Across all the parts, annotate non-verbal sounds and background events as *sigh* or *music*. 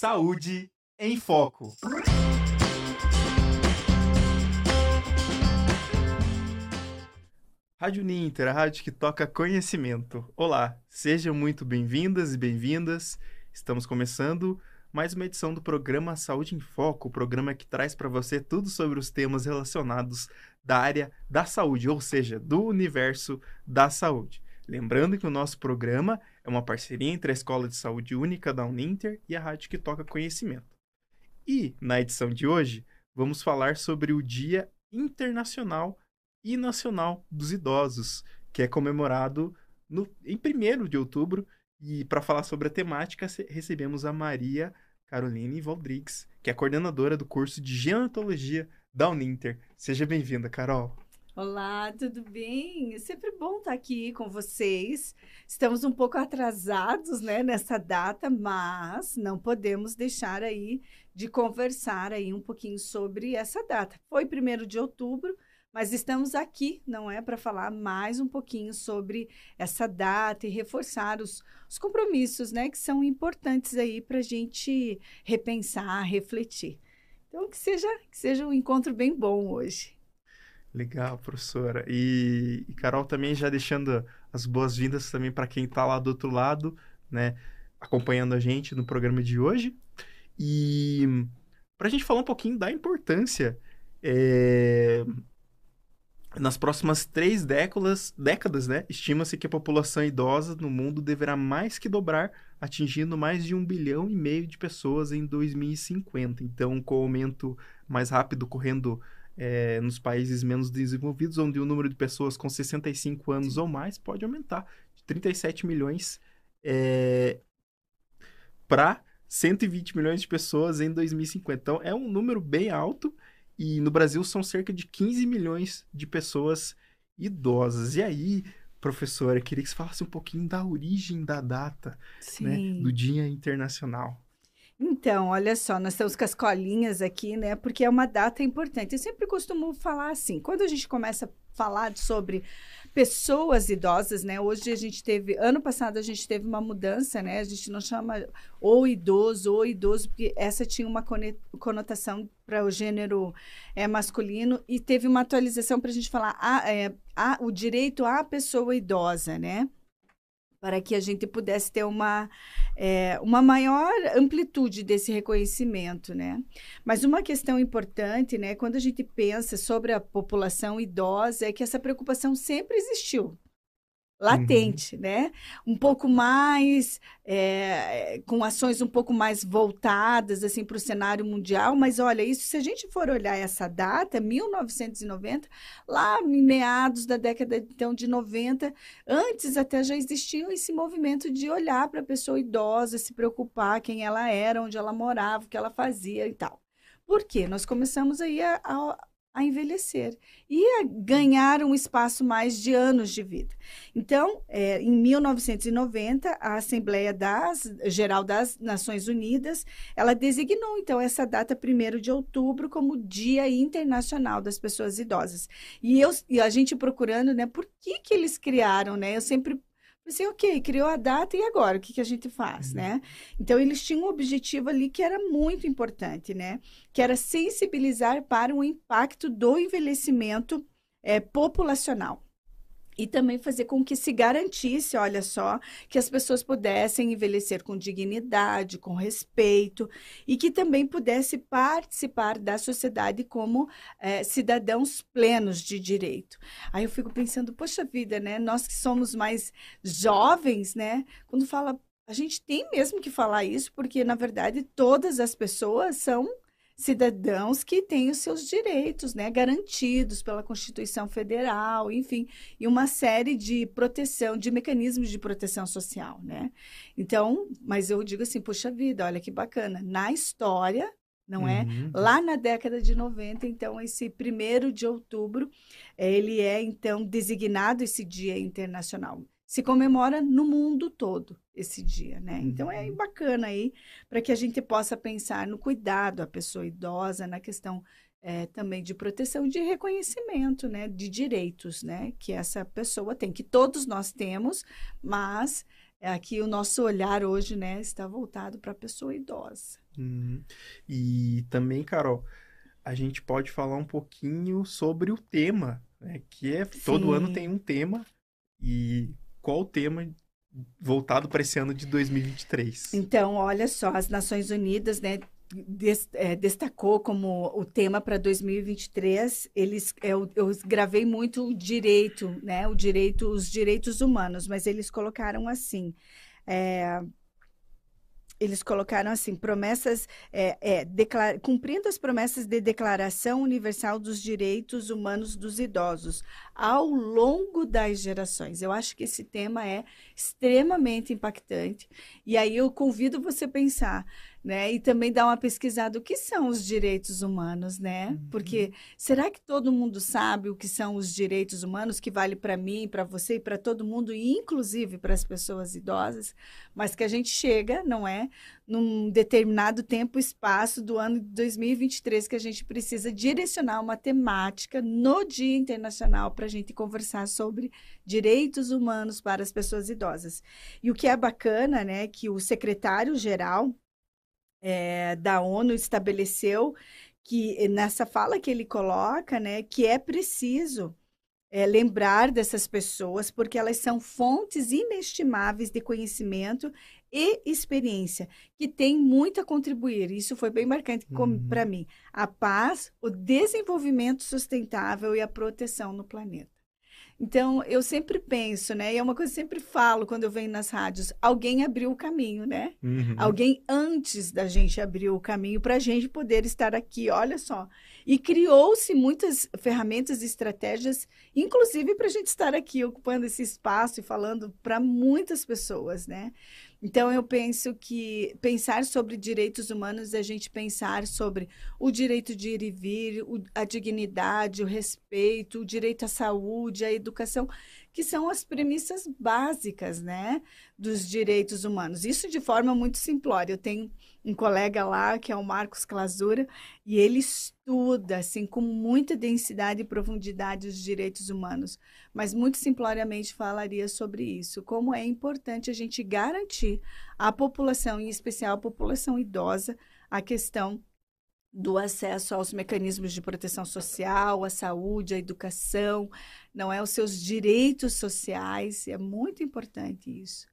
Saúde em Foco. Rádio Ninter, a rádio que toca conhecimento. Olá, sejam muito bem-vindas e bem-vindas. Estamos começando mais uma edição do programa Saúde em Foco, o programa que traz para você tudo sobre os temas relacionados da área da saúde, ou seja, do universo da saúde. Lembrando que o nosso programa é uma parceria entre a Escola de Saúde Única da Uninter e a Rádio que Toca Conhecimento. E, na edição de hoje, vamos falar sobre o Dia Internacional e Nacional dos Idosos, que é comemorado no, em 1 de outubro. E para falar sobre a temática, recebemos a Maria Caroline Valdrigues, que é coordenadora do curso de Geontologia da Uninter. Seja bem-vinda, Carol. Olá, tudo bem? É sempre bom estar aqui com vocês. Estamos um pouco atrasados, né, nessa data, mas não podemos deixar aí de conversar aí um pouquinho sobre essa data. Foi primeiro de outubro, mas estamos aqui, não é, para falar mais um pouquinho sobre essa data e reforçar os, os compromissos, né, que são importantes aí para a gente repensar, refletir. Então, que seja, que seja um encontro bem bom hoje. Legal, professora. E, e Carol também já deixando as boas-vindas também para quem está lá do outro lado, né, acompanhando a gente no programa de hoje. E para a gente falar um pouquinho da importância, é... nas próximas três décadas, décadas né, estima-se que a população idosa no mundo deverá mais que dobrar, atingindo mais de um bilhão e meio de pessoas em 2050. Então, com o aumento mais rápido ocorrendo é, nos países menos desenvolvidos, onde o número de pessoas com 65 anos ou mais pode aumentar de 37 milhões é, para 120 milhões de pessoas em 2050. Então, é um número bem alto e no Brasil são cerca de 15 milhões de pessoas idosas. E aí, professora, queria que você falasse um pouquinho da origem da data né, do Dia Internacional. Então, olha só, nós temos com as colinhas aqui, né? Porque é uma data importante. Eu sempre costumo falar assim, quando a gente começa a falar sobre pessoas idosas, né? Hoje a gente teve, ano passado a gente teve uma mudança, né? A gente não chama ou idoso ou idoso, porque essa tinha uma conotação para o gênero é, masculino e teve uma atualização para a gente falar a, é, a, o direito à pessoa idosa, né? Para que a gente pudesse ter uma, é, uma maior amplitude desse reconhecimento, né? Mas uma questão importante, né, quando a gente pensa sobre a população idosa, é que essa preocupação sempre existiu latente, uhum. né? Um pouco mais é, com ações um pouco mais voltadas assim para o cenário mundial, mas olha isso se a gente for olhar essa data, 1990, lá em meados da década então de 90, antes até já existia esse movimento de olhar para a pessoa idosa, se preocupar quem ela era, onde ela morava, o que ela fazia e tal. Por quê? Nós começamos aí a, a a envelhecer e a ganhar um espaço mais de anos de vida. Então, é, em 1990, a Assembleia das, Geral das Nações Unidas, ela designou, então, essa data 1 de outubro como Dia Internacional das Pessoas Idosas. E, eu, e a gente procurando, né, por que que eles criaram, né? Eu sempre Pensei, ok, criou a data e agora? O que, que a gente faz, uhum. né? Então, eles tinham um objetivo ali que era muito importante, né? Que era sensibilizar para o impacto do envelhecimento é, populacional e também fazer com que se garantisse, olha só, que as pessoas pudessem envelhecer com dignidade, com respeito e que também pudesse participar da sociedade como é, cidadãos plenos de direito. Aí eu fico pensando, poxa vida, né? Nós que somos mais jovens, né? Quando fala, a gente tem mesmo que falar isso, porque na verdade todas as pessoas são cidadãos que têm os seus direitos né, garantidos pela Constituição Federal, enfim, e uma série de proteção, de mecanismos de proteção social, né? Então, mas eu digo assim, puxa vida, olha que bacana, na história, não é? Uhum. Lá na década de 90, então, esse primeiro de outubro, ele é, então, designado esse Dia Internacional se comemora no mundo todo esse dia, né? Então é uhum. bacana aí para que a gente possa pensar no cuidado à pessoa idosa, na questão é, também de proteção e de reconhecimento, né? De direitos, né? Que essa pessoa tem, que todos nós temos, mas é aqui o nosso olhar hoje, né, está voltado para a pessoa idosa. Uhum. E também, Carol, a gente pode falar um pouquinho sobre o tema, né? Que é todo Sim. ano tem um tema e qual o tema voltado para esse ano de 2023? Então, olha só, as Nações Unidas, né, é, destacou como o tema para 2023. Eles, eu, eu gravei muito o direito, né, o direito, os direitos humanos, mas eles colocaram assim. é, eles colocaram assim, promessas, é, é, decla- cumprindo as promessas de Declaração Universal dos Direitos Humanos dos Idosos ao longo das gerações. Eu acho que esse tema é extremamente impactante. E aí eu convido você a pensar, né? E também dar uma pesquisada o que são os direitos humanos, né? Uhum. Porque será que todo mundo sabe o que são os direitos humanos que vale para mim, para você e para todo mundo, e inclusive para as pessoas idosas? Mas que a gente chega, não é, num determinado tempo e espaço do ano de 2023 que a gente precisa direcionar uma temática no Dia Internacional para a gente conversar sobre direitos humanos para as pessoas idosas. E o que é bacana, né, que o secretário-geral eh, da ONU estabeleceu que eh, nessa fala que ele coloca, né, que é preciso eh, lembrar dessas pessoas porque elas são fontes inestimáveis de conhecimento e experiência que têm muito a contribuir. Isso foi bem marcante Uhum. para mim. A paz, o desenvolvimento sustentável e a proteção no planeta. Então, eu sempre penso, né? E é uma coisa que eu sempre falo quando eu venho nas rádios: alguém abriu o caminho, né? Uhum. Alguém antes da gente abriu o caminho para a gente poder estar aqui, olha só. E criou-se muitas ferramentas e estratégias, inclusive para a gente estar aqui ocupando esse espaço e falando para muitas pessoas, né? Então, eu penso que pensar sobre direitos humanos é a gente pensar sobre o direito de ir e vir, o- a dignidade, o respeito, o direito à saúde, à educação, que são as premissas básicas, né? dos direitos humanos. Isso de forma muito simplória. Eu tenho um colega lá, que é o Marcos Clasura, e ele estuda, assim, com muita densidade e profundidade os direitos humanos, mas muito simploriamente falaria sobre isso, como é importante a gente garantir à população, em especial à população idosa, a questão do acesso aos mecanismos de proteção social, à saúde, à educação, não é os seus direitos sociais, é muito importante isso.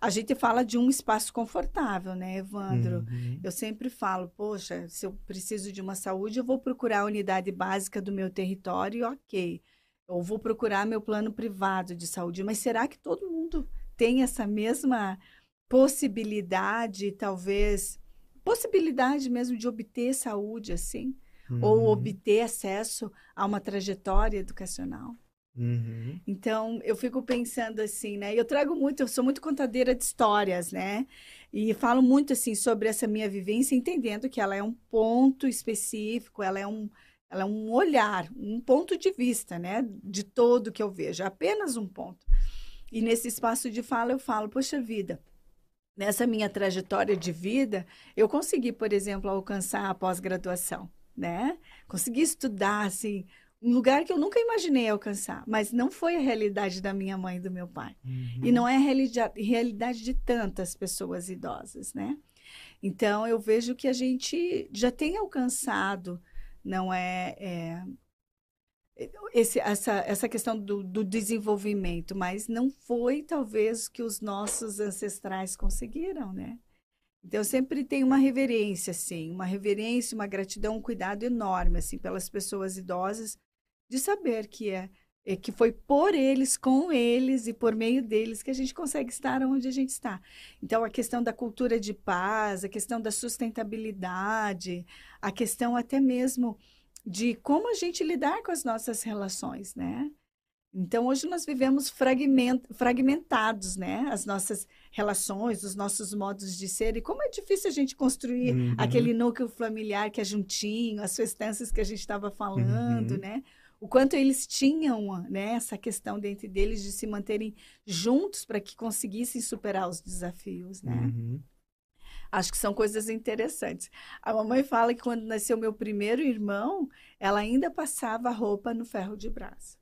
A gente fala de um espaço confortável, né, Evandro? Uhum. Eu sempre falo, poxa, se eu preciso de uma saúde, eu vou procurar a unidade básica do meu território, ok. Eu vou procurar meu plano privado de saúde, mas será que todo mundo tem essa mesma possibilidade, talvez, possibilidade mesmo de obter saúde assim? Ou Uhum. obter acesso a uma trajetória educacional? Uhum. Então, eu fico pensando assim, né? Eu trago muito, eu sou muito contadeira de histórias, né? E falo muito assim sobre essa minha vivência, entendendo que ela é um ponto específico, ela é um, ela é um olhar, um ponto de vista, né? De todo que eu vejo, apenas um ponto. E nesse espaço de fala eu falo, poxa vida, nessa minha trajetória de vida, eu consegui, por exemplo, alcançar a pós-graduação, né? Consegui estudar assim um lugar que eu nunca imaginei alcançar, mas não foi a realidade da minha mãe e do meu pai. Uhum. E não é a realidade, realidade de tantas pessoas idosas, né? Então, eu vejo que a gente já tem alcançado, não é, é, esse, essa, essa questão do, do desenvolvimento, mas não foi talvez que os nossos ancestrais conseguiram, né? Então, sempre tenho uma reverência, assim, uma reverência, uma gratidão, um cuidado enorme, assim, pelas pessoas idosas, de saber que é, é que foi por eles, com eles e por meio deles que a gente consegue estar onde a gente está. Então, a questão da cultura de paz, a questão da sustentabilidade, a questão até mesmo de como a gente lidar com as nossas relações, né? Então, hoje nós vivemos fragment, fragmentados, né? As nossas relações, os nossos modos de ser, e como é difícil a gente construir Uhum. aquele núcleo familiar que é juntinho, as festanças que a gente estava falando, Uhum. né? O quanto eles tinham, né, essa questão dentro deles de se manterem juntos para que conseguissem superar os desafios, né? Uhum. Acho que são coisas interessantes. A mamãe fala que quando nasceu meu primeiro irmão, ela ainda passava roupa no ferro de brasa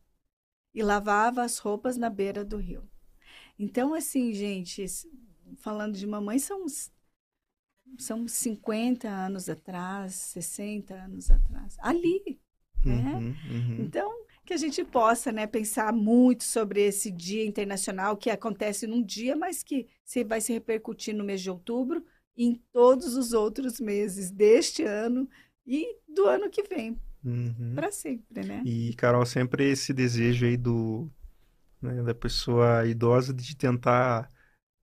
e lavava as roupas na beira do rio. Então, assim, gente, falando de mamãe, são, são 50 anos atrás, 60 anos atrás. Ali, né? Uhum, uhum. Então, que a gente possa né, pensar muito sobre esse Dia Internacional que acontece num dia, mas que se vai se repercutir no mês de outubro e em todos os outros meses deste ano e do ano que vem, Uhum. para sempre, né? E, Carol, sempre esse desejo aí do, né, da pessoa idosa de tentar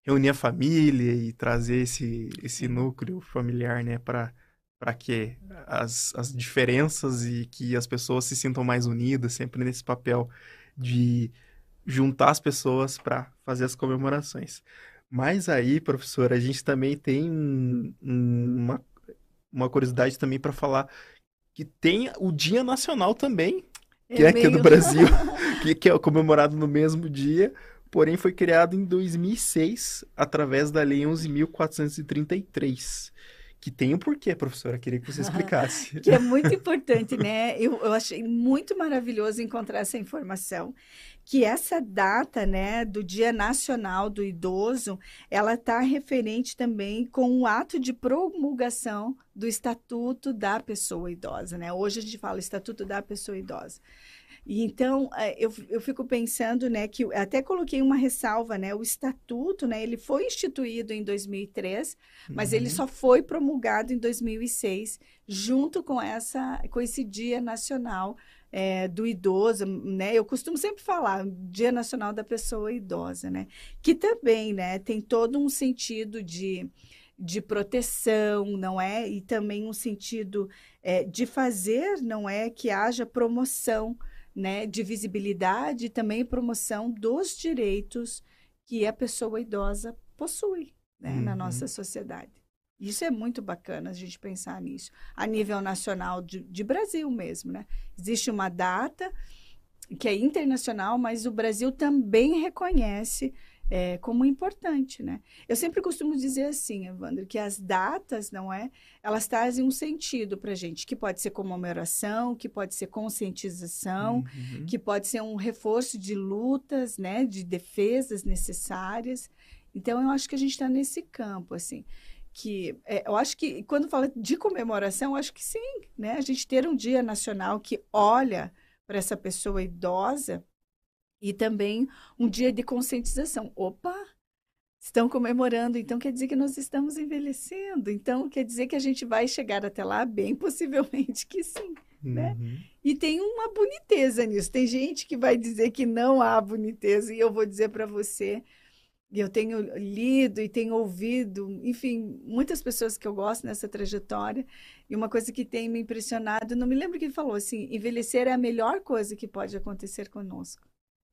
reunir a família e trazer esse, esse núcleo familiar, né, para para que as, as diferenças e que as pessoas se sintam mais unidas, sempre nesse papel de juntar as pessoas para fazer as comemorações. Mas aí, professora, a gente também tem um- um- uma, uma curiosidade também para falar que tem o Dia Nacional também, que é aqui meio- no Brasil, *laughs* que, que é comemorado no mesmo dia, porém foi criado em 2006 através da Lei 11.433, que tem um porquê, professora, queria que você *laughs* explicasse. que é muito importante, né? Eu, eu achei muito maravilhoso encontrar essa informação, que essa data, né, do Dia Nacional do Idoso, ela está referente também com o ato de promulgação do Estatuto da Pessoa Idosa, né? Hoje a gente fala Estatuto da Pessoa Idosa. E então, eh, eu, eu fico pensando, né, que até coloquei uma ressalva, né, o estatuto, né, ele foi instituído em 2003, mas ele Uhum. só foi promulgado em 2006, junto com essa, com esse Dia Nacional eh, do Idoso, né? Eu costumo sempre falar Dia Nacional da Pessoa Idosa, né? Que também, né, tem todo um sentido de de proteção, não é? E também um sentido eh, de fazer, não é, que haja promoção, né, de visibilidade e também promoção dos direitos que a pessoa idosa possui, né, na Uhum. nossa sociedade. Isso é muito bacana a gente pensar nisso, a nível nacional de, de Brasil mesmo, né? Existe uma data que é internacional, mas o Brasil também reconhece é, como importante, né? Eu sempre costumo dizer assim, Evandro, que as datas, não é? Elas trazem um sentido para a gente, que pode ser comemoração, que pode ser conscientização, Uhum. que pode ser um reforço de lutas, né, de defesas necessárias. Então, eu acho que a gente está nesse campo, assim, que é, eu acho que quando fala de comemoração, eu acho que sim, né, a gente ter um dia nacional que olha para essa pessoa idosa e também um dia de conscientização. Opa, estão comemorando, então quer dizer que nós estamos envelhecendo, então quer dizer que a gente vai chegar até lá, bem *laughs* possivelmente que sim. né? Uhum. E tem uma boniteza nisso. Tem gente que vai dizer que não há boniteza, e eu vou dizer para você, eu tenho lido e tenho ouvido, enfim, muitas pessoas que eu gosto nessa trajetória, e uma coisa que tem me impressionado, não me lembro quem falou assim, envelhecer é a melhor coisa que pode acontecer conosco.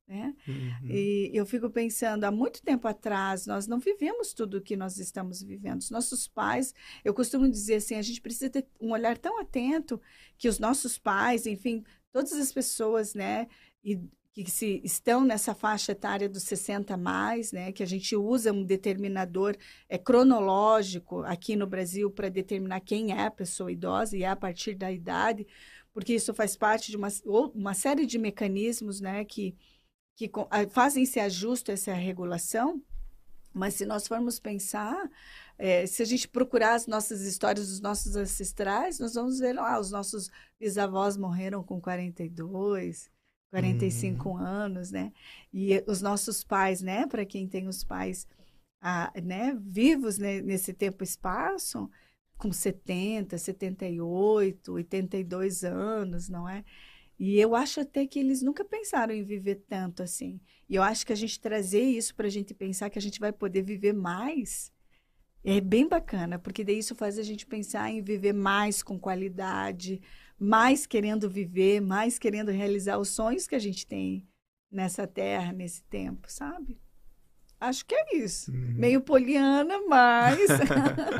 Né? Uhum. E eu fico pensando, há muito tempo atrás, nós não vivemos tudo o que nós estamos vivendo. Os nossos pais, eu costumo dizer assim, a gente precisa ter um olhar tão atento que os nossos pais, enfim, todas as pessoas, né, e, que se estão nessa faixa etária dos 60 a mais, né, que a gente usa um determinador é, cronológico aqui no Brasil para determinar quem é a pessoa idosa e é a partir da idade, porque isso faz parte de uma, uma série de mecanismos, né, que que ah, fazem esse ajuste, essa regulação, mas se nós formos pensar, eh, se a gente procurar as nossas histórias dos nossos ancestrais, nós vamos ver lá, os nossos bisavós morreram com 42, 45 anos, né? E os nossos pais, né? Para quem tem os pais ah, né, vivos né, nesse tempo espaço, com 70, 78, 82 anos, não é? E eu acho até que eles nunca pensaram em viver tanto assim. E eu acho que a gente trazer isso para a gente pensar que a gente vai poder viver mais é bem bacana, porque daí isso faz a gente pensar em viver mais com qualidade, mais querendo viver, mais querendo realizar os sonhos que a gente tem nessa terra, nesse tempo, sabe? Acho que é isso. Uhum. Meio poliana, mas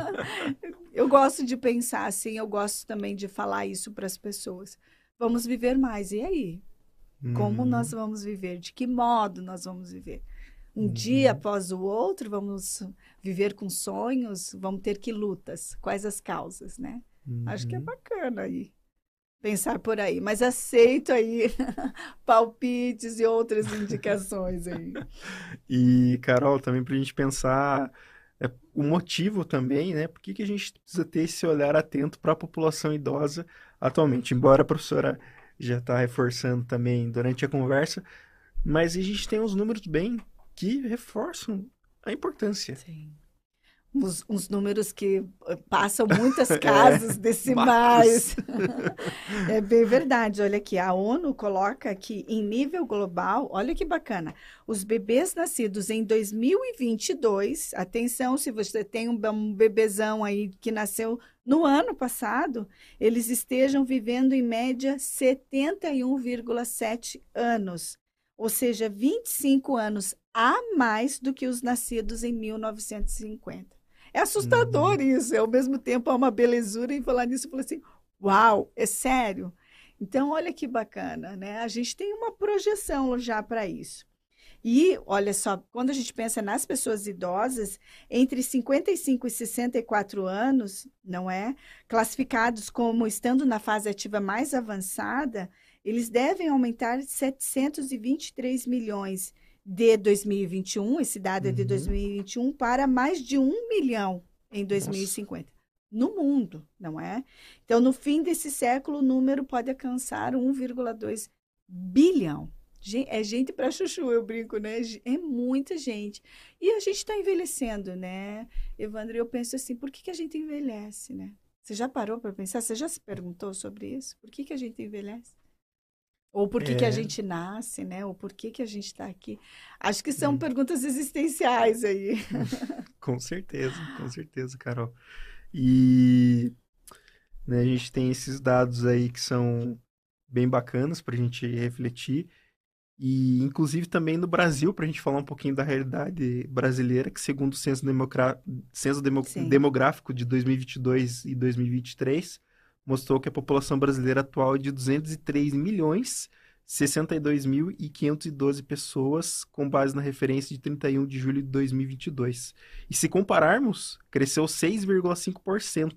*laughs* eu gosto de pensar assim, eu gosto também de falar isso para as pessoas. Vamos viver mais. E aí? Como Uhum. nós vamos viver? De que modo nós vamos viver? Um Uhum. dia após o outro, vamos viver com sonhos, vamos ter que lutas. Quais as causas, né? Acho que é Uhum. bacana aí. pensar por aí, mas aceito aí *laughs* palpites e outras indicações aí. *laughs* E, Carol, também para a gente pensar é, o motivo também, né? Por que, que a gente precisa ter esse olhar atento para a população idosa atualmente? Embora a professora já está reforçando também durante a conversa, mas a gente tem uns números bem que reforçam a importância. Sim uns, uns números que eh, passam muitas *laughs* é, casas é, decimais. *laughs* é bem verdade. Olha aqui, a ONU coloca que em nível global, olha que bacana, os bebês nascidos em 2022, atenção, se você tem um, um bebezão aí que nasceu no ano passado, eles estejam vivendo em média 71,7 anos, ou seja, 25 anos a mais do que os nascidos em 1950. É assustador uhum. isso, é ao mesmo tempo é uma belezura em falar nisso, eu falei assim, uau, é sério? Então, olha que bacana, né? A gente tem uma projeção já para isso. E, olha só, quando a gente pensa nas pessoas idosas, entre 55 e 64 anos, não é? Classificados como estando na fase ativa mais avançada, eles devem aumentar 723 milhões de 2021, esse dado é de 2021, uhum. para mais de um milhão em 2050. Nossa. No mundo, não é? Então, no fim desse século, o número pode alcançar 1,2 bilhão. É gente para chuchu, eu brinco, né? É muita gente. E a gente está envelhecendo, né? Evandro, eu penso assim, por que, que a gente envelhece, né? Você já parou para pensar? Você já se perguntou sobre isso? Por que, que a gente envelhece? Ou por que, é. que a é. gente nasce, né? Ou por que, que a gente está aqui? Acho que são hum. perguntas existenciais aí. *laughs* com certeza, com certeza, Carol. E né, a gente tem esses dados aí que são bem bacanas para a gente refletir. E, inclusive, também no Brasil, para a gente falar um pouquinho da realidade brasileira, que segundo o Censo, Democra... Censo Demo... Demográfico de 2022 e 2023, mostrou que a população brasileira atual é de 203 milhões 62.512 pessoas, com base na referência de 31 de julho de 2022. E se compararmos, cresceu 6,5%,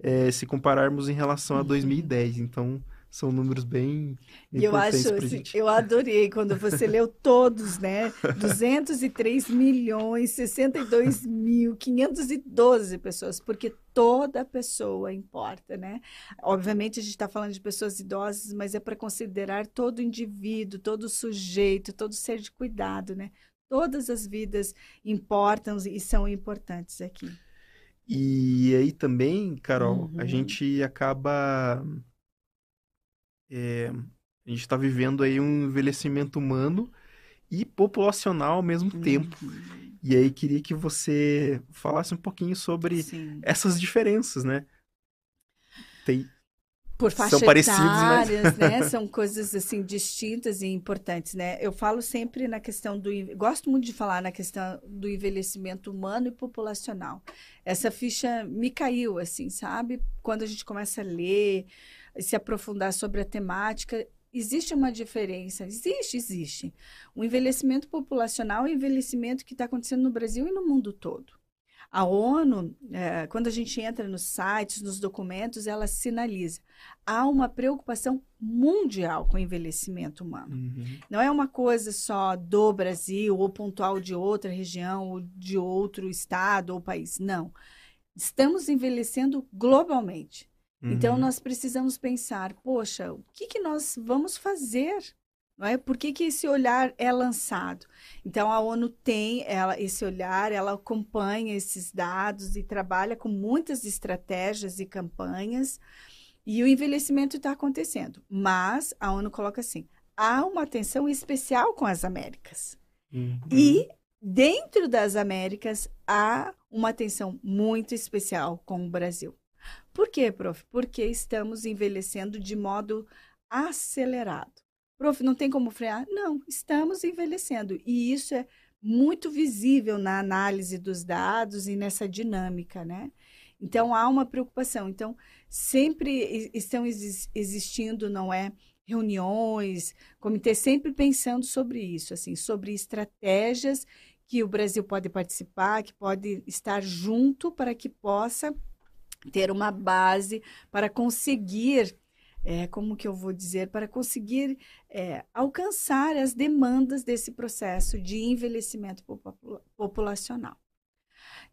é, se compararmos em relação a 2010. Uhum. Então, são números bem eu acho assim, eu adorei quando você leu todos né *laughs* 203 milhões 62 mil 512 pessoas porque toda pessoa importa né obviamente a gente está falando de pessoas idosas mas é para considerar todo indivíduo todo sujeito todo ser de cuidado né todas as vidas importam e são importantes aqui e aí também Carol uhum. a gente acaba é, a gente está vivendo aí um envelhecimento humano e populacional ao mesmo uhum. tempo. E aí queria que você falasse um pouquinho sobre Sim. essas diferenças, né? Tem, por faixa são parecidos, mas... né? *laughs* São coisas assim distintas e importantes, né? Eu falo sempre na questão do gosto muito de falar na questão do envelhecimento humano e populacional. Essa ficha me caiu assim, sabe? Quando a gente começa a ler, se aprofundar sobre a temática, existe uma diferença. Existe, existe. O envelhecimento populacional é o envelhecimento que está acontecendo no Brasil e no mundo todo. A ONU, é, quando a gente entra nos sites, nos documentos, ela sinaliza. Há uma preocupação mundial com o envelhecimento humano. Uhum. Não é uma coisa só do Brasil, ou pontual de outra região, ou de outro estado ou país. Não. Estamos envelhecendo globalmente. Então, uhum. Então, nós precisamos pensar, poxa, o que, que nós vamos fazer? Não é? Por que, que esse olhar é lançado? Então, a ONU tem ela, esse olhar, ela acompanha esses dados e trabalha com muitas estratégias e campanhas, e o envelhecimento está acontecendo. Mas a ONU coloca assim: há uma atenção especial com as Américas. Uhum. E dentro das Américas há uma atenção muito especial com o Brasil. Por quê, prof? Porque estamos envelhecendo de modo acelerado. Prof, não tem como frear? Não, estamos envelhecendo. E isso é muito visível na análise dos dados e nessa dinâmica, né? Então, há uma preocupação. Então, sempre estão existindo, não é? Reuniões, comitês sempre pensando sobre isso, assim, sobre estratégias que o Brasil pode participar, que pode estar junto para que possa ter uma base para conseguir é, como que eu vou dizer, para conseguir é, alcançar as demandas desse processo de envelhecimento populacional.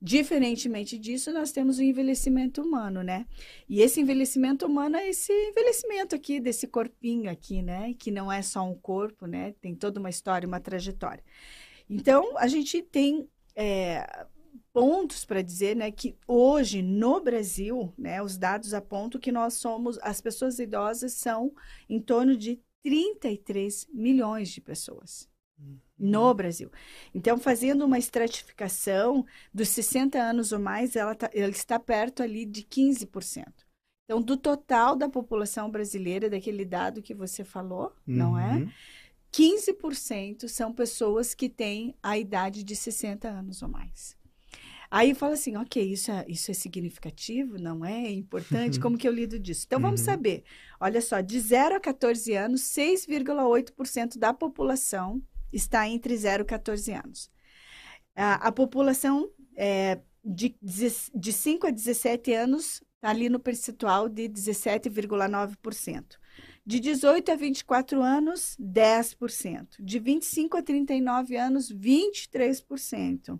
Diferentemente disso, nós temos o envelhecimento humano, né? E esse envelhecimento humano é esse envelhecimento aqui, desse corpinho aqui, né? Que não é só um corpo, né? Tem toda uma história, uma trajetória. Então, a gente tem é, pontos para dizer né, que hoje no Brasil, né, os dados apontam que nós somos, as pessoas idosas são em torno de 33 milhões de pessoas no Brasil. Então, fazendo uma estratificação dos 60 anos ou mais, ela, tá, ela está perto ali de 15%. Então, do total da população brasileira, daquele dado que você falou, uhum. não é? 15% são pessoas que têm a idade de 60 anos ou mais. Aí fala assim, ok, isso é, isso é significativo, não é? é importante? Como que eu lido disso? Então, vamos uhum. saber. Olha só, de 0 a 14 anos, 6,8% da população está entre 0 e 14 anos. A, a população é, de, de 5 a 17 anos está ali no percentual de 17,9%. De 18 a 24 anos, 10%. De 25 a 39 anos, 23%.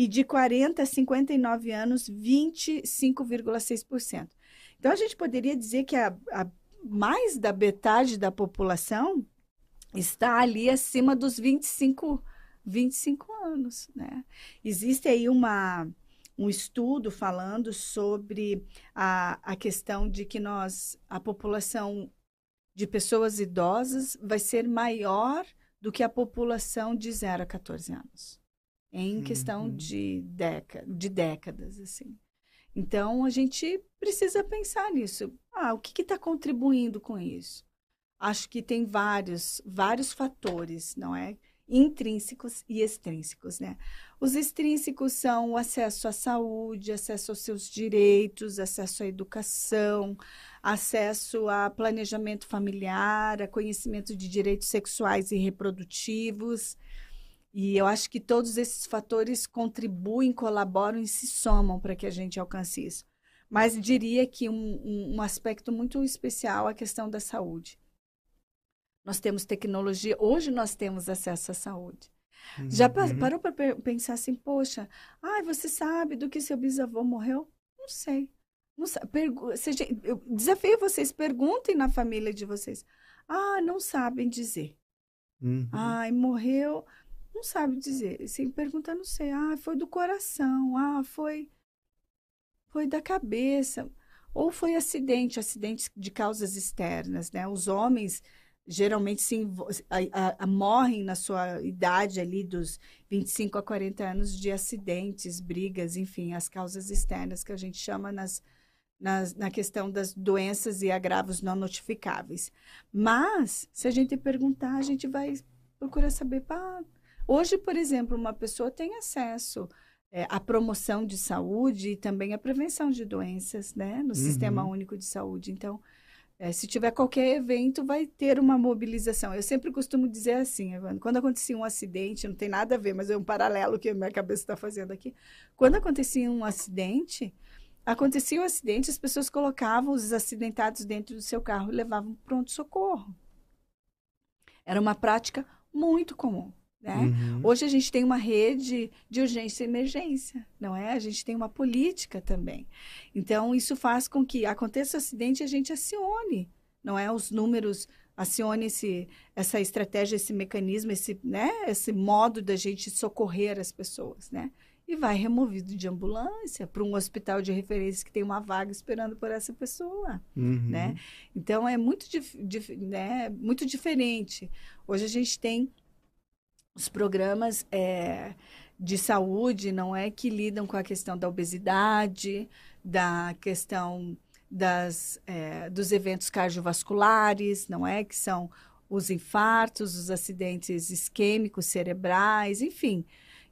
E de 40 a 59 anos, 25,6%. Então, a gente poderia dizer que a, a mais da metade da população está ali acima dos 25, 25 anos, né? Existe aí uma, um estudo falando sobre a, a questão de que nós, a população de pessoas idosas vai ser maior do que a população de 0 a 14 anos, em questão uhum. de, de décadas, assim. Então, a gente precisa pensar nisso. Ah, o que está contribuindo com isso? acho que tem vários, vários fatores, não é? Intrínsecos e extrínsecos, né? Os extrínsecos são o acesso à saúde, acesso aos seus direitos, acesso à educação, acesso a planejamento familiar, a conhecimento de direitos sexuais e reprodutivos. E eu acho que todos esses fatores contribuem, colaboram e se somam para que a gente alcance isso. Mas diria que um, um, aspecto muito especial é a questão da saúde. Nós temos tecnologia, hoje nós temos acesso à saúde. Uhum. Já parou para pensar assim, poxa, ai, você sabe do que seu bisavô morreu? Não sei. Não sabe. Pergu seja, eu desafio vocês, perguntem na família de vocês. Ah, não sabem dizer. Uhum. Ai, morreu, não sabe dizer. Sem perguntar, não sei. Ah, foi do coração. Ah, foi, foi da cabeça. Ou foi acidente, acidentes de causas externas, né? Os homens geralmente se a, a, morrem na sua idade ali dos 25 a 40 anos de acidentes, brigas, enfim, as causas externas que a gente chama nas, nas, na questão das doenças e agravos não notificáveis. Mas, se a gente perguntar, a gente vai procurar saber, pá, hoje, por exemplo, uma pessoa tem acesso é, à promoção de saúde e também à prevenção de doenças, né, no uhum. Sistema Único de Saúde. Então, é, se tiver qualquer evento, vai ter uma mobilização. Eu sempre costumo dizer assim, Evandro, quando acontecia um acidente, não tem nada a ver, mas é um paralelo que a minha cabeça está fazendo aqui. Quando acontecia um acidente, acontecia um acidente, as pessoas colocavam os acidentados dentro do seu carro e levavam pronto-socorro. Era uma prática muito comum. Né? Uhum. Hoje a gente tem uma rede de urgência e emergência, não é? A gente tem uma política também. Então, isso faz com que aconteça o acidente e a gente acione, não é? Os números, acione esse, essa estratégia, esse mecanismo, esse, né? esse modo da gente socorrer as pessoas, né? E vai removido de ambulância para um hospital de referência que tem uma vaga esperando por essa pessoa, uhum. né? Então, é muito, dif, dif, né? muito diferente. Hoje a gente tem os programas é, de saúde, não é, que lidam com a questão da obesidade, da questão das, é, dos eventos cardiovasculares, não é, que são os infartos, os acidentes isquêmicos cerebrais, enfim.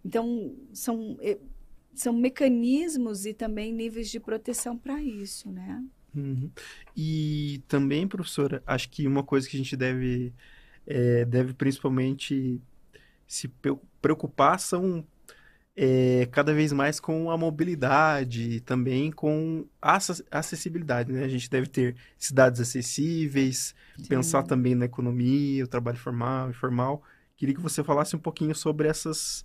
Então, são, é, são mecanismos e também níveis de proteção para isso, né? Uhum. E também, professora, acho que uma coisa que a gente deve, é, deve principalmente se preocupar são é, cada vez mais com a mobilidade e também com a acessibilidade. Né? A gente deve ter cidades acessíveis, Sim. pensar também na economia, o trabalho formal, informal. Queria que você falasse um pouquinho sobre essas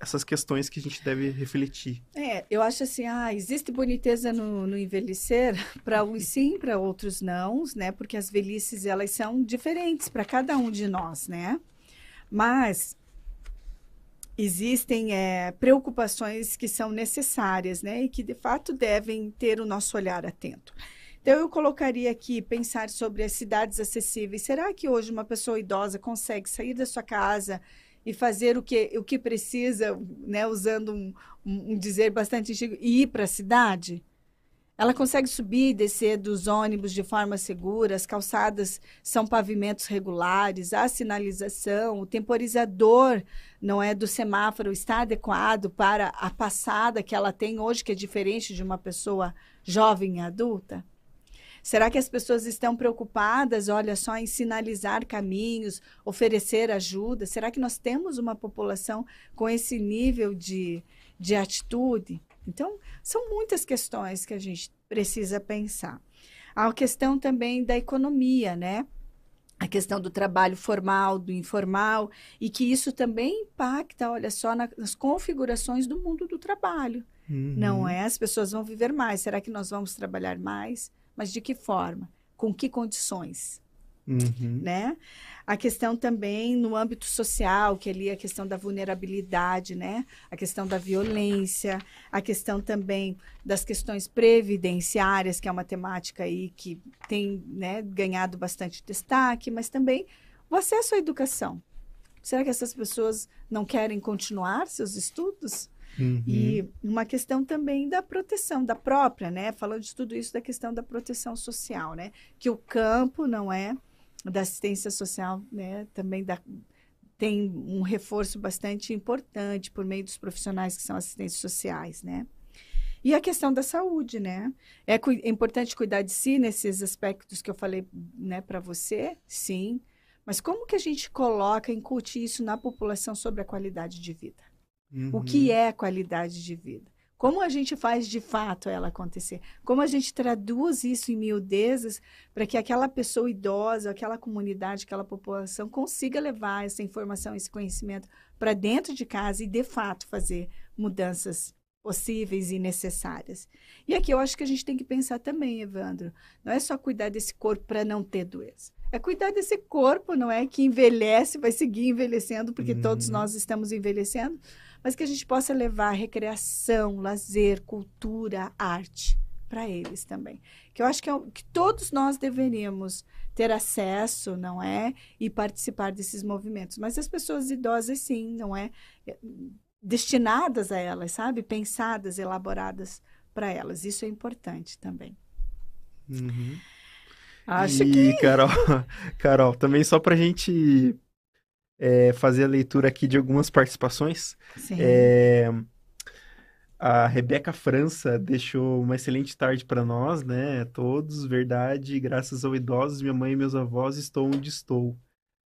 essas questões que a gente deve refletir. É, eu acho assim, ah, existe boniteza no, no envelhecer? *laughs* Para uns sim, para outros não, né? Porque as velhices, elas são diferentes para cada um de nós, né? Mas existem é, preocupações que são necessárias, né? E que, de fato, devem ter o nosso olhar atento. Então, eu colocaria aqui pensar sobre as cidades acessíveis. Será que hoje uma pessoa idosa consegue sair da sua casa e fazer o que, o que precisa, né, usando um, um, dizer bastante antigo, e ir para a cidade? Ela consegue subir e descer dos ônibus de forma segura, as calçadas são pavimentos regulares, há sinalização, o temporizador não é do semáforo está adequado para a passada que ela tem hoje, que é diferente de uma pessoa jovem e adulta? Será que as pessoas estão preocupadas, olha só, em sinalizar caminhos, oferecer ajuda? Será que nós temos uma população com esse nível de, de atitude? Então, são muitas questões que a gente precisa pensar. Há a questão também da economia, né? a questão do trabalho formal, do informal, e que isso também impacta, olha só, na, nas configurações do mundo do trabalho. Uhum. Não é? As pessoas vão viver mais. Será que nós vamos trabalhar mais? Mas de que forma? Com que condições? Uhum. Né? A questão também no âmbito social, que ali é a questão da vulnerabilidade, né? A questão da violência, a questão também das questões previdenciárias, que é uma temática aí que tem né, ganhado bastante destaque, mas também o acesso à educação. Será que essas pessoas não querem continuar seus estudos? Uhum. E uma questão também da proteção, da própria, né? Falando de tudo isso, da questão da proteção social, né? Que o campo não é da assistência social, né? Também da, tem um reforço bastante importante por meio dos profissionais que são assistentes sociais, né? E a questão da saúde, né? É, é importante cuidar de si nesses aspectos que eu falei, né, para você, sim. Mas como que a gente coloca, incute isso na população sobre a qualidade de vida? Uhum. O que é qualidade de vida? Como a gente faz de fato ela acontecer? Como a gente traduz isso em miudezas para que aquela pessoa idosa, aquela comunidade, aquela população consiga levar essa informação, esse conhecimento para dentro de casa e de fato fazer mudanças possíveis e necessárias. E aqui eu acho que a gente tem que pensar também, Evandro, não é só cuidar desse corpo para não ter doença. É cuidar desse corpo, não é que envelhece, vai seguir envelhecendo, porque uhum. todos nós estamos envelhecendo, mas que a gente possa levar recreação, lazer, cultura, arte para eles também. Que eu acho que, é, que todos nós deveríamos ter acesso, não é? E participar desses movimentos. Mas as pessoas idosas, sim, não é? Destinadas a elas, sabe? Pensadas, elaboradas para elas. Isso é importante também. Uhum. Acho e, que. Carol, *laughs* Carol, também só para a gente é, fazer a leitura aqui de algumas participações. É, a Rebeca França deixou uma excelente tarde para nós, né? Todos, verdade, graças ao idosos, minha mãe e meus avós estou onde estou.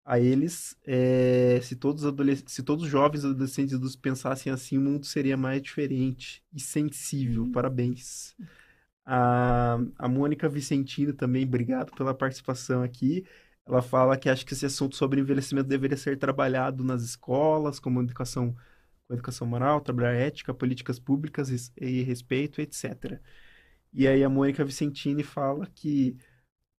A eles, é, se, todos se todos os jovens adolescentes adultos pensassem assim, o mundo seria mais diferente e sensível. Uhum. Parabéns. A, a Mônica Vicentino também, obrigado pela participação aqui. Ela fala que acha que esse assunto sobre envelhecimento deveria ser trabalhado nas escolas, como educação, com educação moral, trabalhar ética, políticas públicas e respeito, etc. E aí a Mônica Vicentini fala que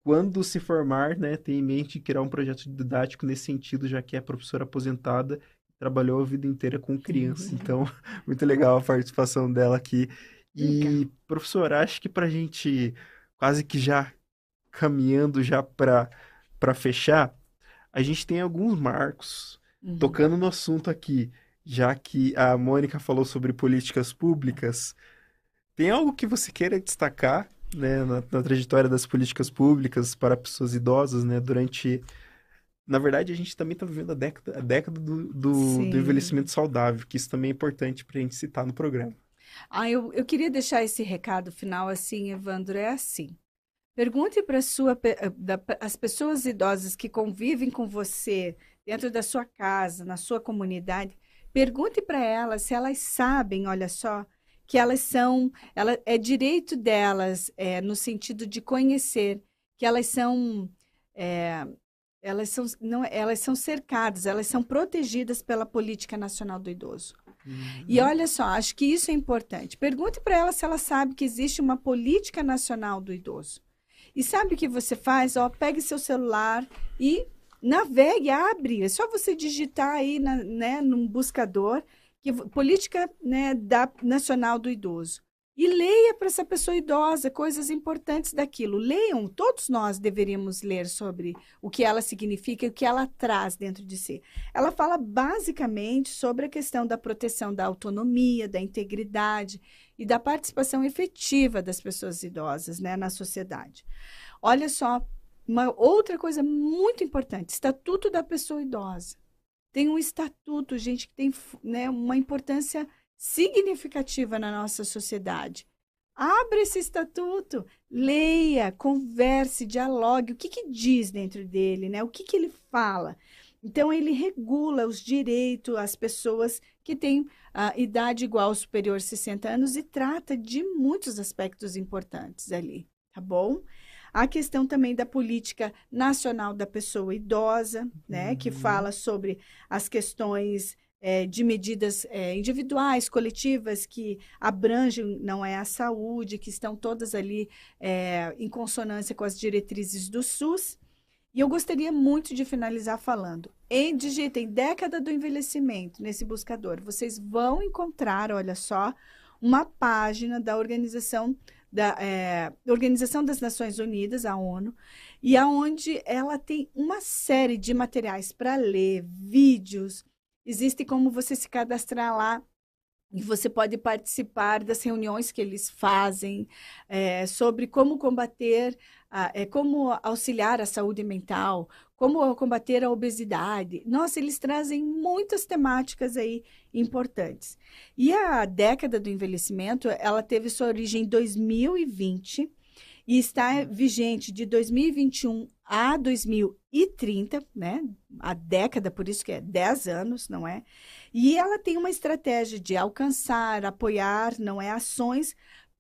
quando se formar, né, tem em mente criar um projeto didático nesse sentido, já que é professora aposentada trabalhou a vida inteira com criança. Uhum. Então, *laughs* muito legal a participação dela aqui. E, legal. professora, acho que para a gente quase que já caminhando já para para fechar, a gente tem alguns marcos uhum. tocando no assunto aqui, já que a Mônica falou sobre políticas públicas. Tem algo que você queira destacar né, na, na trajetória das políticas públicas para pessoas idosas, né, durante na verdade, a gente também está vivendo a década, a década do, do, do, envelhecimento saudável, que isso também é importante para a gente citar no programa. Ah, eu, eu queria deixar esse recado final assim, Evandro, é assim. Pergunte para as pessoas idosas que convivem com você dentro da sua casa, na sua comunidade, Pergunte para elas se elas sabem, olha só, que elas são, ela, é direito delas, é, no sentido de conhecer, que elas são, é, elas são, não, elas são cercadas, elas são protegidas pela política nacional do idoso. Uhum. E olha só, acho que isso é importante. Pergunte para ela se ela sabe que existe uma política nacional do idoso. E sabe o que você faz? Ó, pegue seu celular e navegue, abre. É só você digitar aí na, né, num buscador que, política né, da, nacional do idoso. E leia para essa pessoa idosa coisas importantes daquilo. Leiam, todos nós deveríamos ler sobre o que ela significa e o que ela traz dentro de si. Ela fala basicamente sobre a questão da proteção da autonomia, da integridade e da participação efetiva das pessoas idosas né, na sociedade. Olha só, uma outra coisa muito importante: Estatuto da Pessoa Idosa. Tem um estatuto, gente, que tem né, uma importância significativa na nossa sociedade. Abra esse estatuto, leia, converse, dialogue. O que, que diz dentro dele, né? O que, que ele fala? Então, ele regula os direitos às pessoas que têm a idade igual ou superior a 60 anos e trata de muitos aspectos importantes ali, tá bom? A questão também da política nacional da pessoa idosa, né? Que uhum. fala sobre as questões é, de medidas é, individuais, coletivas, que abrangem, não é a saúde, que estão todas ali é, em consonância com as diretrizes do SUS. E eu gostaria muito de finalizar falando. Em, digitem década do envelhecimento nesse buscador. Vocês vão encontrar, olha só, uma página da organização da é, Organização das Nações Unidas, a ONU, e aonde ela tem uma série de materiais para ler, vídeos, Existe como você se cadastrar lá e você pode participar das reuniões que eles fazem é, sobre como combater, é, como auxiliar a saúde mental, como combater a obesidade. Nossa, eles trazem muitas temáticas aí importantes. E a década do envelhecimento, ela teve sua origem em 2020 e está vigente de 2021 a 2030, né? A década, por isso que é 10 anos, não é? E ela tem uma estratégia de alcançar, apoiar, não é? Ações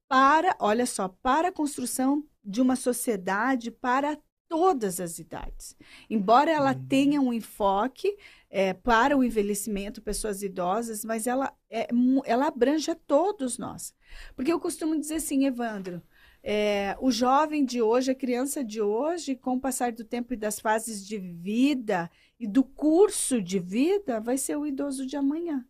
para, olha só, para a construção de uma sociedade para todas as idades. Embora ela uhum. tenha um enfoque é, para o envelhecimento, pessoas idosas, mas ela, é, ela abrange a todos nós. Porque eu costumo dizer assim, Evandro, é, o jovem de hoje, a criança de hoje, com o passar do tempo e das fases de vida e do curso de vida, vai ser o idoso de amanhã.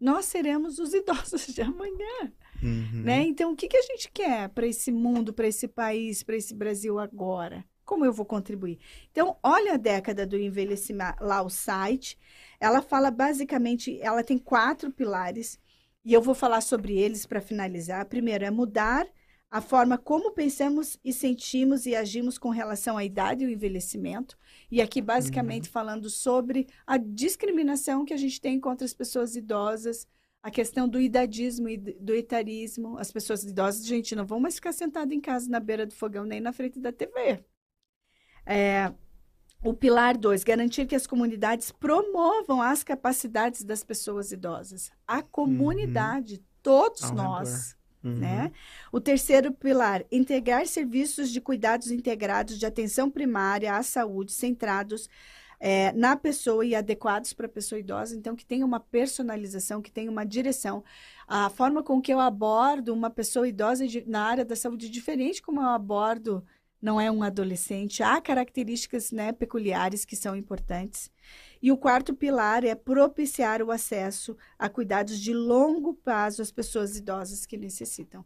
Nós seremos os *laughs* idosos de amanhã. Uhum. Né? Então, o que, que a gente quer para esse mundo, para esse país, para esse Brasil agora? Como eu vou contribuir? Então, olha a década do envelhecimento, lá o site. Ela fala basicamente, ela tem quatro pilares, e eu vou falar sobre eles para finalizar. Primeiro é mudar a forma como pensamos e sentimos e agimos com relação à idade e o envelhecimento. E aqui, basicamente, uhum. falando sobre a discriminação que a gente tem contra as pessoas idosas, a questão do idadismo e do etarismo. As pessoas idosas, gente, não vão mais ficar sentadas em casa na beira do fogão nem na frente da TV. É, o pilar 2, garantir que as comunidades promovam as capacidades das pessoas idosas. A comunidade, uhum. todos nós. Uhum. Né? O terceiro pilar, integrar serviços de cuidados integrados de atenção primária à saúde, centrados é, na pessoa e adequados para a pessoa idosa, então que tenha uma personalização, que tenha uma direção. A forma com que eu abordo uma pessoa idosa na área da saúde é diferente como eu abordo não é um adolescente. Há características né, peculiares que são importantes. E o quarto pilar é propiciar o acesso a cuidados de longo prazo às pessoas idosas que necessitam.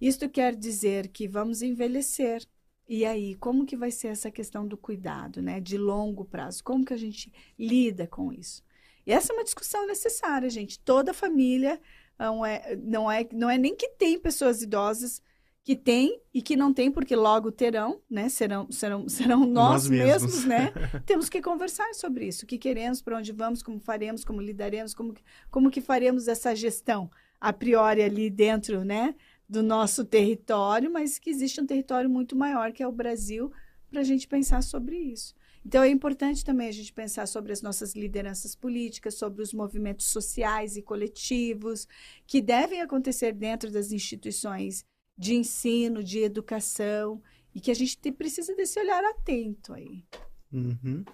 Isto quer dizer que vamos envelhecer. E aí, como que vai ser essa questão do cuidado, né, de longo prazo? Como que a gente lida com isso? E essa é uma discussão necessária, gente. Toda família não é, não é, não é nem que tem pessoas idosas que tem e que não tem, porque logo terão, né? Serão, serão, serão nós, nós mesmos. mesmos, né? *laughs* Temos que conversar sobre isso. O que queremos, para onde vamos, como faremos, como lidaremos, como, como que faremos essa gestão a priori ali dentro, né? Do nosso território, mas que existe um território muito maior, que é o Brasil, para a gente pensar sobre isso. Então, é importante também a gente pensar sobre as nossas lideranças políticas, sobre os movimentos sociais e coletivos que devem acontecer dentro das instituições de ensino, de educação, e que a gente te, precisa desse olhar atento aí. Uhum.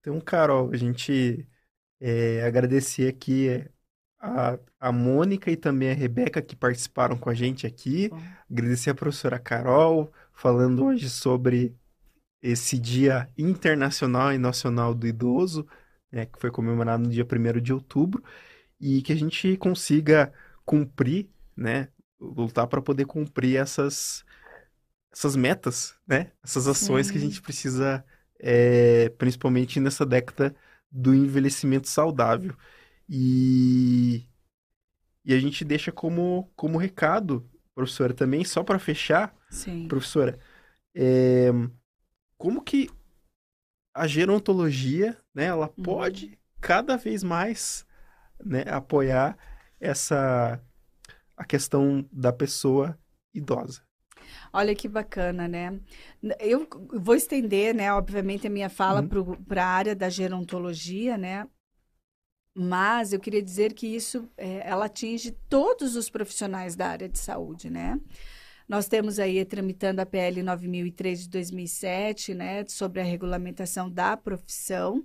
Então, Carol, a gente é, agradecer aqui é, a, a Mônica e também a Rebeca que participaram com a gente aqui. Bom. Agradecer a professora Carol, falando hoje sobre esse Dia Internacional e Nacional do Idoso, né, que foi comemorado no dia 1 de outubro, e que a gente consiga cumprir, né, lutar para poder cumprir essas, essas metas, né, essas ações Sim. que a gente precisa, é, principalmente nessa década do envelhecimento saudável. E, e a gente deixa como, como recado, professora, também, só para fechar, Sim. professora, é, como que a gerontologia, né, ela uhum. pode cada vez mais né, apoiar essa a questão da pessoa idosa. Olha que bacana, né? Eu vou estender, né, obviamente, a minha fala uhum. para a área da gerontologia, né? Mas eu queria dizer que isso é, ela atinge todos os profissionais da área de saúde, né? Nós temos aí tramitando a PL 9003 de 2007, né, sobre a regulamentação da profissão.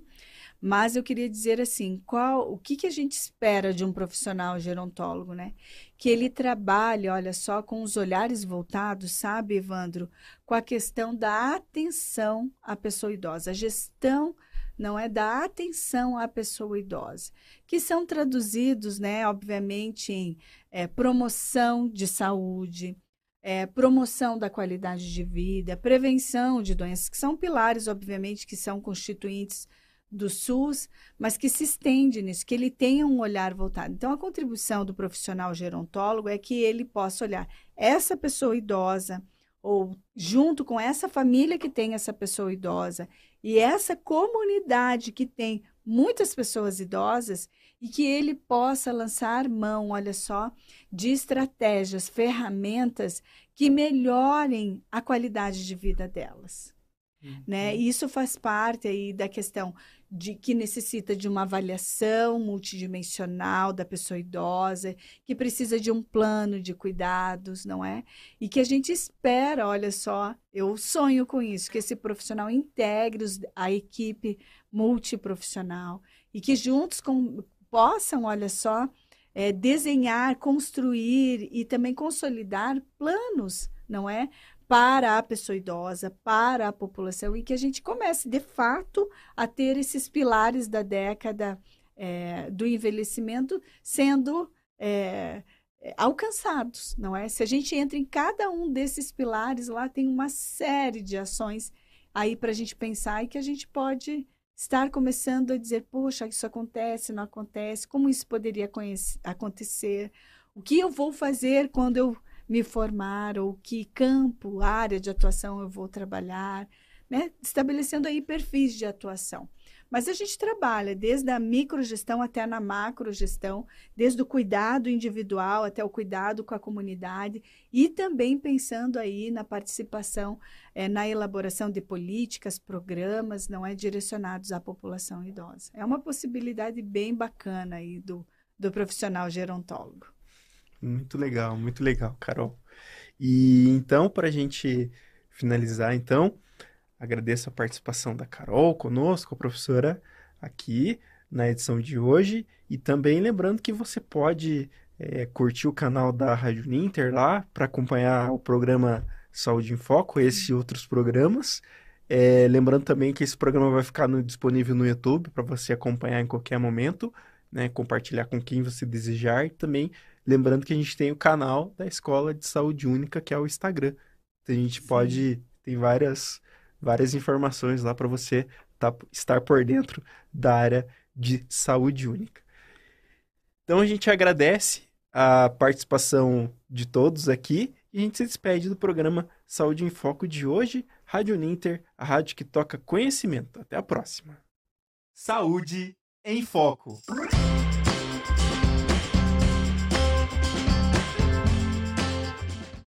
Mas eu queria dizer assim, qual, o que, que a gente espera de um profissional gerontólogo, né? Que ele trabalhe, olha só, com os olhares voltados, sabe, Evandro, com a questão da atenção à pessoa idosa, a gestão não é da atenção à pessoa idosa, que são traduzidos, né, obviamente, em é, promoção de saúde, é, promoção da qualidade de vida, prevenção de doenças, que são pilares, obviamente, que são constituintes do SUS, mas que se estende nisso, que ele tenha um olhar voltado. Então, a contribuição do profissional gerontólogo é que ele possa olhar essa pessoa idosa, ou junto com essa família que tem essa pessoa idosa, e essa comunidade que tem muitas pessoas idosas, e que ele possa lançar mão, olha só, de estratégias, ferramentas que melhorem a qualidade de vida delas. Uhum. Né? Isso faz parte aí da questão de que necessita de uma avaliação multidimensional da pessoa idosa, que precisa de um plano de cuidados, não é? E que a gente espera, olha só, eu sonho com isso, que esse profissional integre a equipe multiprofissional e que juntos com, possam, olha só, é, desenhar, construir e também consolidar planos, não é? Para a pessoa idosa, para a população, e que a gente comece, de fato, a ter esses pilares da década é, do envelhecimento sendo é, alcançados, não é? Se a gente entra em cada um desses pilares, lá tem uma série de ações aí para a gente pensar e que a gente pode estar começando a dizer, poxa, isso acontece, não acontece, como isso poderia acontecer, o que eu vou fazer quando eu me formar, ou que campo, área de atuação eu vou trabalhar, né? estabelecendo aí perfis de atuação. Mas a gente trabalha desde a microgestão até na macrogestão, desde o cuidado individual até o cuidado com a comunidade e também pensando aí na participação é, na elaboração de políticas, programas, não é direcionados à população idosa. É uma possibilidade bem bacana aí do, do profissional gerontólogo. Muito legal, muito legal, Carol. E então, para a gente finalizar, então, Agradeço a participação da Carol conosco, a professora, aqui na edição de hoje. E também lembrando que você pode é, curtir o canal da Rádio Ninter lá para acompanhar o programa Saúde em Foco, esse e outros programas. É, lembrando também que esse programa vai ficar no, disponível no YouTube para você acompanhar em qualquer momento, né, compartilhar com quem você desejar. E também lembrando que a gente tem o canal da Escola de Saúde Única, que é o Instagram. Então a gente Sim. pode. Tem várias várias informações lá para você tá, estar por dentro da área de saúde única. Então a gente agradece a participação de todos aqui e a gente se despede do programa Saúde em Foco de hoje, Rádio Ninter, a rádio que toca conhecimento. Até a próxima. Saúde em Foco.